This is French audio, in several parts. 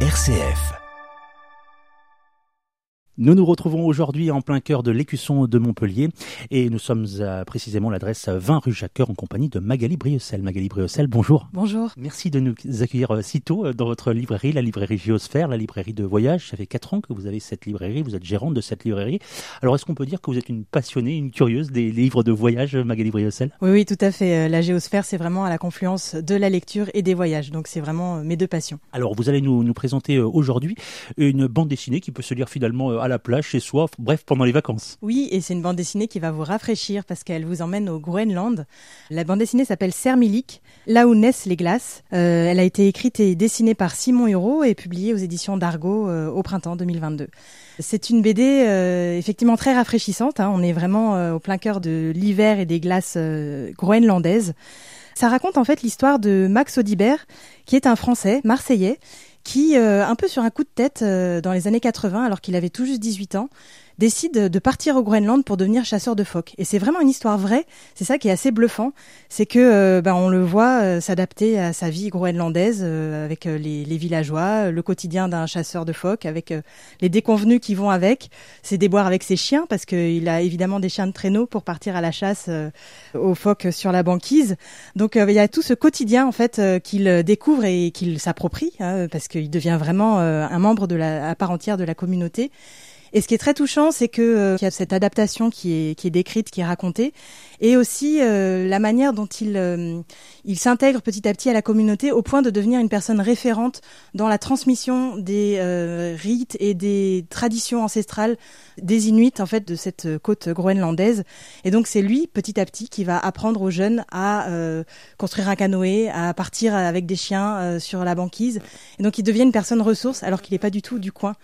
RCF. Nous nous retrouvons aujourd'hui en plein cœur de l'écusson de Montpellier et nous sommes à précisément l'adresse 20 rue Jacqueur en compagnie de Magali Briocel. Magali Briocel, bonjour. Bonjour. Merci de nous accueillir euh, si tôt euh, dans votre librairie, la librairie Géosphère, la librairie de voyage. Ça fait 4 ans que vous avez cette librairie, vous êtes gérante de cette librairie. Alors est-ce qu'on peut dire que vous êtes une passionnée, une curieuse des livres de voyage, Magali Briocel? Oui, oui, tout à fait. Euh, la Géosphère, c'est vraiment à la confluence de la lecture et des voyages. Donc c'est vraiment mes deux passions. Alors vous allez nous, nous présenter aujourd'hui une bande dessinée qui peut se lire finalement à la plage, chez soi, bref, pendant les vacances. Oui, et c'est une bande dessinée qui va vous rafraîchir parce qu'elle vous emmène au Groenland. La bande dessinée s'appelle Sermilik, là où naissent les glaces. Euh, elle a été écrite et dessinée par Simon Hureau et publiée aux éditions d'Argo euh, au printemps 2022. C'est une BD euh, effectivement très rafraîchissante. Hein. On est vraiment au plein cœur de l'hiver et des glaces groenlandaises. Ça raconte en fait l'histoire de Max Audibert, qui est un Français marseillais qui, euh, un peu sur un coup de tête, euh, dans les années 80, alors qu'il avait tout juste 18 ans, décide de partir au Groenland pour devenir chasseur de phoques. Et c'est vraiment une histoire vraie. C'est ça qui est assez bluffant, c'est que euh, ben, on le voit euh, s'adapter à sa vie groenlandaise euh, avec les, les, villageois, le quotidien d'un chasseur de phoques, avec les déconvenus qui vont avec, ses déboires avec ses chiens parce qu'il a évidemment des chiens de traîneau pour partir à la chasse aux phoques sur la banquise. Donc il y a tout ce quotidien en fait qu'il découvre et qu'il s'approprie hein, parce qu'il devient vraiment un membre de la, à part entière de la communauté. Et ce qui est très touchant, c'est que euh, y a cette adaptation qui est, qui est décrite, qui est racontée, et aussi euh, la manière dont il, euh, il s'intègre petit à petit à la communauté au point de devenir une personne référente dans la transmission des rites et des traditions ancestrales des Inuits en fait de cette côte groenlandaise. Et donc c'est lui petit à petit qui va apprendre aux jeunes à construire un canoë, à partir avec des chiens sur la banquise. Et donc il devient une personne ressource alors qu'il n'est pas du tout du coin.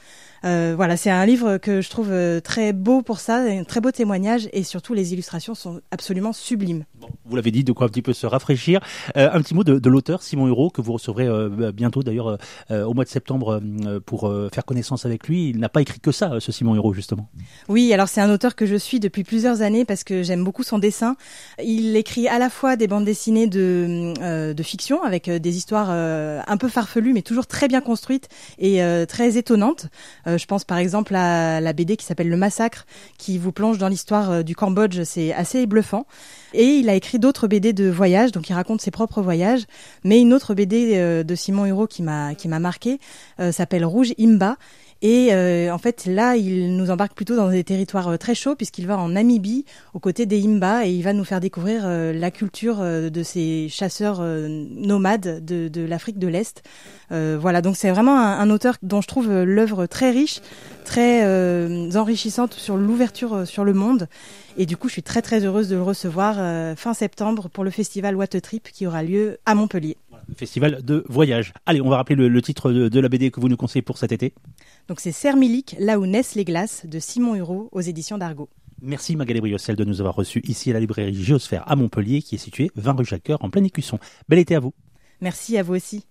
Voilà, c'est un livre que je trouve euh, très beau pour ça, un très beau témoignage et surtout les illustrations sont absolument sublimes. vous l'avez dit, de quoi un petit peu se rafraîchir. Euh, un petit mot de, l'auteur Simon Hureau que vous recevrez euh, bientôt d'ailleurs au mois de septembre pour faire connaissance avec lui. Il n'a pas écrit que ça, ce Simon Hureau justement. Oui, alors c'est un auteur que je suis depuis plusieurs années parce que j'aime beaucoup son dessin. Il écrit à la fois des bandes dessinées de, de fiction avec des histoires un peu farfelues mais toujours très bien construites et très étonnantes. Je pense par exemple à la, BD qui s'appelle Le Massacre, qui vous plonge dans l'histoire euh, du Cambodge. C'est assez bluffant. Et il a écrit d'autres BD de voyage, donc il raconte ses propres voyages. Mais une autre BD euh, de Simon Hureau qui m'a qui m'a marqué euh, s'appelle Rouge Imba et euh, en fait, là, il nous embarque plutôt dans des territoires euh, très chauds puisqu'il va en Namibie, aux côtés des Imba, et il va nous faire découvrir euh, la culture de ces chasseurs nomades de, de l'Afrique de l'Est. voilà, donc c'est vraiment un, un, auteur dont je trouve l'œuvre très riche, très enrichissante sur l'ouverture sur le monde. Et du coup, je suis très très heureuse de le recevoir fin septembre pour le festival What a Trip qui aura lieu à Montpellier festival de voyage. Allez, on va rappeler le, titre de, la BD que vous nous conseillez pour cet été. Donc c'est Sermilic, là où naissent les glaces, de Simon Hureau aux éditions d'Argo. Merci Magali Briocel de nous avoir reçus ici à la librairie Géosphère à Montpellier, qui est située 20 rue Jacques en plein écusson. Bel été à vous. Merci à vous aussi.